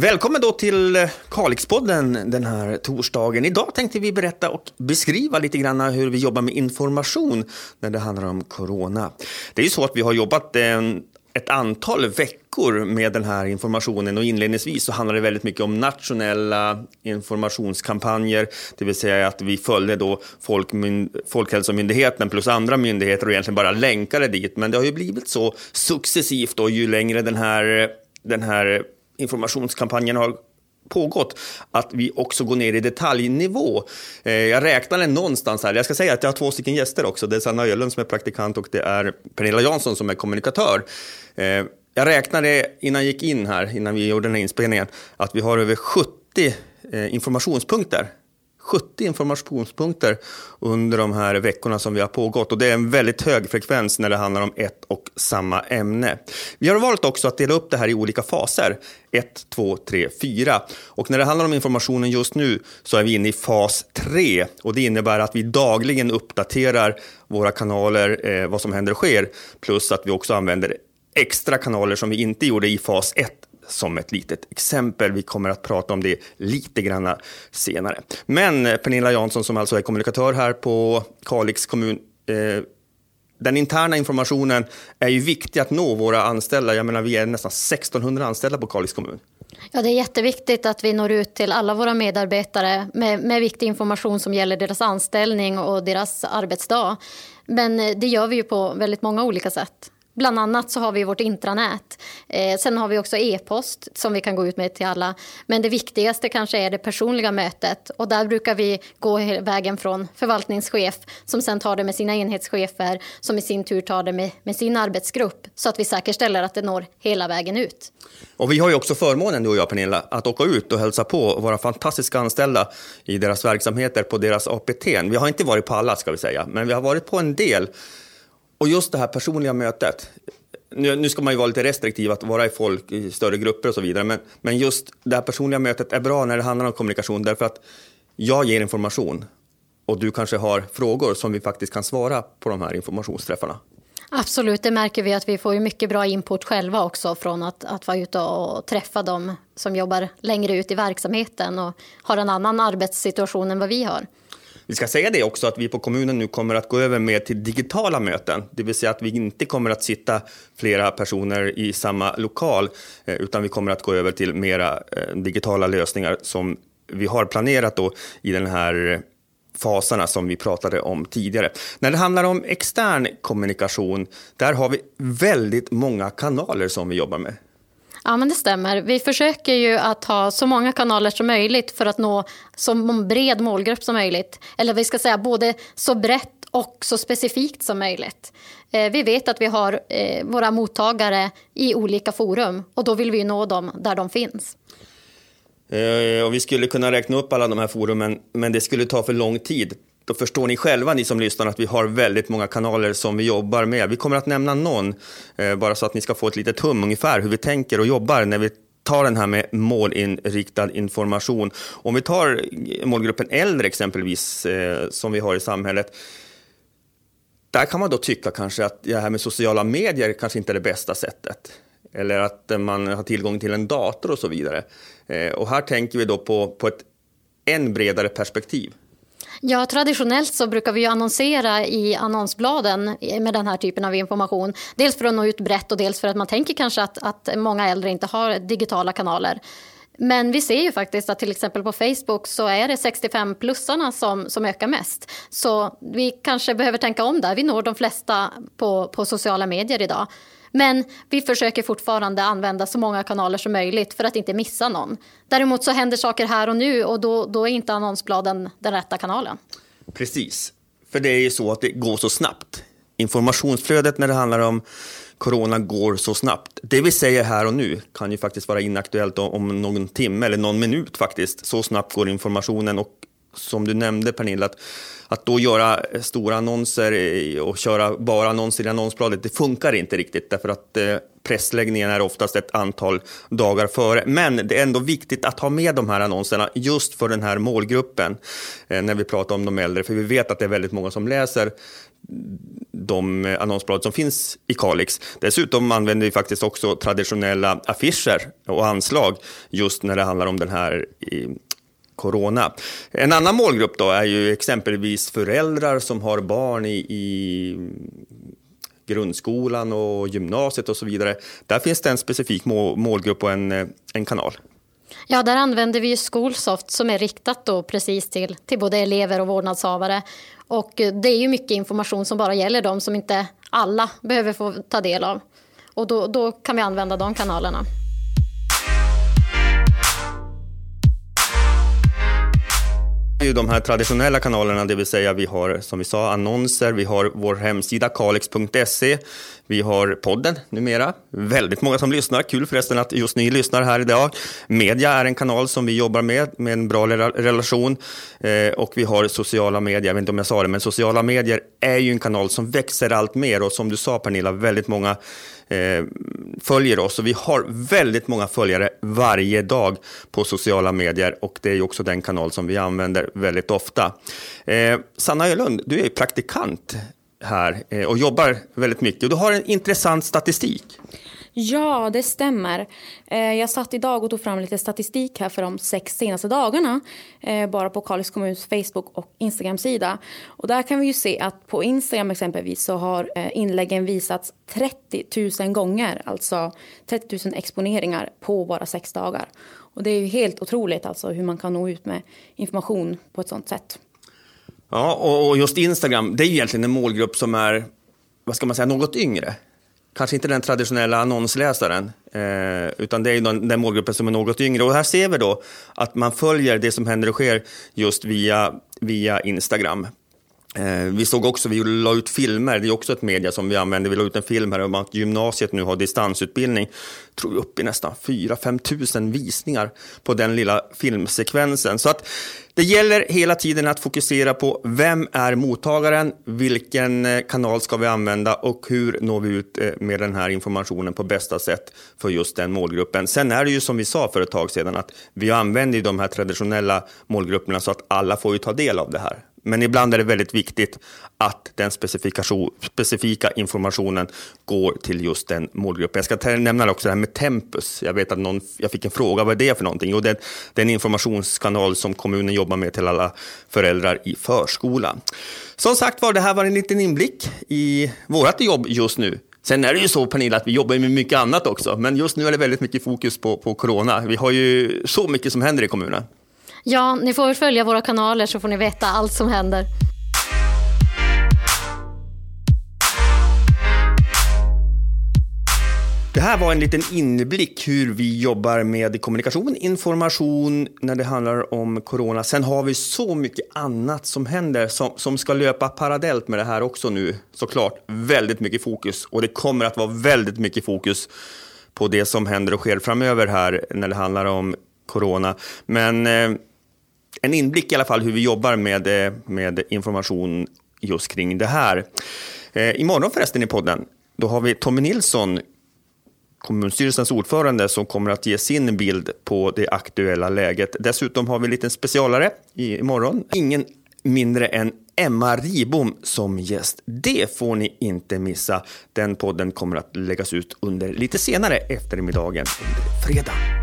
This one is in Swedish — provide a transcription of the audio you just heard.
Välkommen då till Kalixpodden den här torsdagen. Idag tänkte vi berätta och beskriva lite grann hur vi jobbar med information när det handlar om corona. Det är ju så att vi har jobbat en ett antal veckor med den här informationen och inledningsvis så handlade det väldigt mycket om nationella informationskampanjer, det vill säga att vi följde då Folkhälsomyndigheten plus andra myndigheter och egentligen bara länkade dit. Men det har ju blivit så successivt och ju längre den här, den här informationskampanjen har pågått, att vi också går ner i detaljnivå. Eh, jag räknade någonstans här, jag ska säga att jag har två stycken gäster också. Det är Sanna Öhlund som är praktikant och det är Pernilla Jansson som är kommunikatör. Eh, jag räknade innan jag gick in här, innan vi gjorde den här inspelningen, att vi har över 70 eh, informationspunkter 70 informationspunkter under de här veckorna som vi har pågått. Och det är en väldigt hög frekvens när det handlar om ett och samma ämne. Vi har valt också att dela upp det här i olika faser. 1, 2, 3, 4. Och när det handlar om informationen just nu så är vi inne i fas 3. Och det innebär att vi dagligen uppdaterar våra kanaler, eh, vad som händer och sker. Plus att vi också använder extra kanaler som vi inte gjorde i fas 1 som ett litet exempel. Vi kommer att prata om det lite grann senare. Men eh, Pernilla Jansson som alltså är kommunikatör här på Kalix kommun eh, den interna informationen är ju viktig att nå våra anställda. Jag menar, vi är nästan 1600 anställda på Kalix kommun. Ja, det är jätteviktigt att vi når ut till alla våra medarbetare med, med viktig information som gäller deras anställning och deras arbetsdag. Men eh, det gör vi ju på väldigt många olika sätt. Bland annat så har vi vårt intranät. Eh, sen har vi också e-post som vi kan gå ut med till alla. Men det viktigaste kanske är det personliga mötet. Och där brukar vi gå vägen från förvaltningschef som sen tar det med sina enhetschefer som i sin tur tar det med, med sin arbetsgrupp så att vi säkerställer att det når hela vägen ut. Och vi har ju också förmånen, du och jag Pernilla, att åka ut och hälsa på våra fantastiska anställda i deras verksamheter på deras APT. Vi har inte varit på alla ska vi säga, men vi har varit på en del. Och just det här personliga mötet. Nu, nu, ska man ju vara lite restriktiv att vara i folk i större grupper och så vidare. Men, men just det här personliga mötet är bra när det handlar om kommunikation därför att jag ger information och du kanske har frågor som vi faktiskt kan svara på de här informationsträffarna. Absolut, det märker vi att vi får mycket bra input själva också från att, att vara ute och träffa dem som jobbar längre ut i verksamheten och har en annan arbetssituation än vad vi har. Vi ska säga det också att vi på kommunen nu kommer att gå över mer till digitala möten, det vill säga att vi inte kommer att sitta flera personer i samma lokal, eh, utan vi kommer att gå över till mera eh, digitala lösningar som vi har planerat då i den här faserna som vi pratade om tidigare. När det handlar om extern kommunikation, där har vi väldigt många kanaler som vi jobbar med. Ja, men det stämmer. Vi försöker ju att ha så många kanaler som möjligt för att nå så bred målgrupp som möjligt. Eller vi ska säga både så brett och så specifikt som möjligt. Eh, vi vet att vi har eh, våra mottagare i olika forum och då vill vi nå dem där de finns. Eh, och vi skulle kunna räkna upp alla de här forumen, men det skulle ta för lång tid då förstår ni själva, ni som lyssnar, att vi har väldigt många kanaler som vi jobbar med. Vi kommer att nämna någon, eh, bara så att ni ska få ett litet hum ungefär hur vi tänker och jobbar när vi tar den här med målinriktad information. Om vi tar eh, målgruppen äldre exempelvis, eh, som vi har i samhället, där kan man då tycka kanske att det här med sociala medier kanske inte är det bästa sättet. Eller att man har tillgång till en dator och så vidare. Och här tänker vi då på, på ett än bredare perspektiv. Ja, traditionellt så brukar vi annonsera i annonsbladen med den här typen av information. Dels för att nå ut brett och dels för att man tänker kanske att, att många äldre inte har digitala kanaler. Men vi ser ju faktiskt att till exempel på Facebook så är det 65-plussarna som, som ökar mest. Så vi kanske behöver tänka om där. Vi når de flesta på, på sociala medier idag. Men vi försöker fortfarande använda så många kanaler som möjligt för att inte missa någon. Däremot så händer saker här och nu och då, då är inte annonsbladen den rätta kanalen. Precis, för det är ju så att det går så snabbt. Informationsflödet när det handlar om corona går så snabbt. Det vi säger här och nu kan ju faktiskt vara inaktuellt om någon timme eller någon minut faktiskt. Så snabbt går informationen och som du nämnde Pernilla, att, att då göra stora annonser och köra bara annonser i annonsbladet, det funkar inte riktigt därför att eh, pressläggningen är oftast ett antal dagar före. Men det är ändå viktigt att ha med de här annonserna just för den här målgruppen eh, när vi pratar om de äldre, för vi vet att det är väldigt många som läser de annonsblad som finns i Kalix. Dessutom använder vi faktiskt också traditionella affischer och anslag just när det handlar om den här corona. En annan målgrupp då är ju exempelvis föräldrar som har barn i, i grundskolan och gymnasiet och så vidare. Där finns det en specifik målgrupp och en, en kanal. Ja, där använder vi Skolsoft som är riktat då precis till, till både elever och vårdnadshavare. Och eh, det är ju mycket information som bara gäller dem som inte alla behöver få ta del av. Och då, då kan vi använda de kanalerna. Ju de här traditionella kanalerna, det vill säga vi har som vi sa annonser, vi har vår hemsida kalix.se, vi har podden numera, väldigt många som lyssnar, kul förresten att just ni lyssnar här idag. Media är en kanal som vi jobbar med, med en bra relation. Eh, och vi har sociala medier, jag vet inte om jag sa det, men sociala medier är ju en kanal som växer allt mer. Och som du sa Pernilla, väldigt många eh, följer oss. Och vi har väldigt många följare varje dag på sociala medier. Och det är ju också den kanal som vi använder väldigt ofta. Eh, Sanna Ölund, du är praktikant här eh, och jobbar väldigt mycket. du har en intressant statistik. Ja, det stämmer. Eh, jag satt idag och tog fram lite statistik här för de sex senaste dagarna. Eh, bara på Kalix kommuns Facebook och Instagram-sida. Och där kan vi ju se att på Instagram exempelvis så har eh, inläggen visats 30 000 gånger. Alltså 30 000 exponeringar på bara sex dagar. Och det är ju helt otroligt alltså hur man kan nå ut med information på ett sånt sätt. Ja, och just Instagram, det är egentligen en målgrupp som är, vad ska man säga, något yngre. Kanske inte den traditionella annonsläsaren, eh, utan det är den, den målgruppen som är något yngre. Och här ser vi då att man följer det som händer och sker just via, via Instagram. Eh, vi såg också, vi la ut filmer, det är också ett media som vi använder. Vi la ut en film här om att gymnasiet nu har distansutbildning. Tror vi upp i nästan 4-5 tusen visningar på den lilla filmsekvensen. Så att det gäller hela tiden att fokusera på vem är mottagaren, vilken eh, kanal ska vi använda och hur når vi ut eh, med den här informationen på bästa sätt för just den målgruppen. Sen är det ju som vi sa för ett tag sedan att vi använder de här traditionella målgrupperna så att alla får ju ta del av det här. Men ibland är det väldigt viktigt att den specifika informationen går till just den målgruppen. Jag ska nämna också det här med Tempus. Jag vet att någon, jag fick en fråga, vad är det för någonting? Jo, det, är en informationskanal som kommunen jobbar med till alla föräldrar i förskolan. Som sagt var, det här var en liten inblick i vårt jobb just nu. Sen är det ju så Pernilla att vi jobbar med mycket annat också, men just nu är det väldigt mycket fokus på, på corona. Vi har ju så mycket som händer i kommunen. Ja, ni får väl följa våra kanaler så får ni veta allt som händer. Det här var en liten inblick hur vi jobbar med kommunikation, information när det handlar om corona. Sen har vi så mycket annat som händer som, som ska löpa parallellt med det här också nu. Såklart väldigt mycket fokus och det kommer att vara väldigt mycket fokus på det som händer och sker framöver här när det handlar om corona. Men eh, en inblick i alla fall hur vi jobbar med, eh, med information just kring det här. Eh, imorgon förresten i podden, då har vi Tommy Nilsson, kommunstyrelsens ordförande, som kommer att ge sin bild på det aktuella läget. Dessutom har vi en liten specialare i imorgon. Ingen mindre än Emma Ribom som gäst. Det får ni inte missa. Den podden kommer att läggas ut under lite senare eftermiddagen under fredag.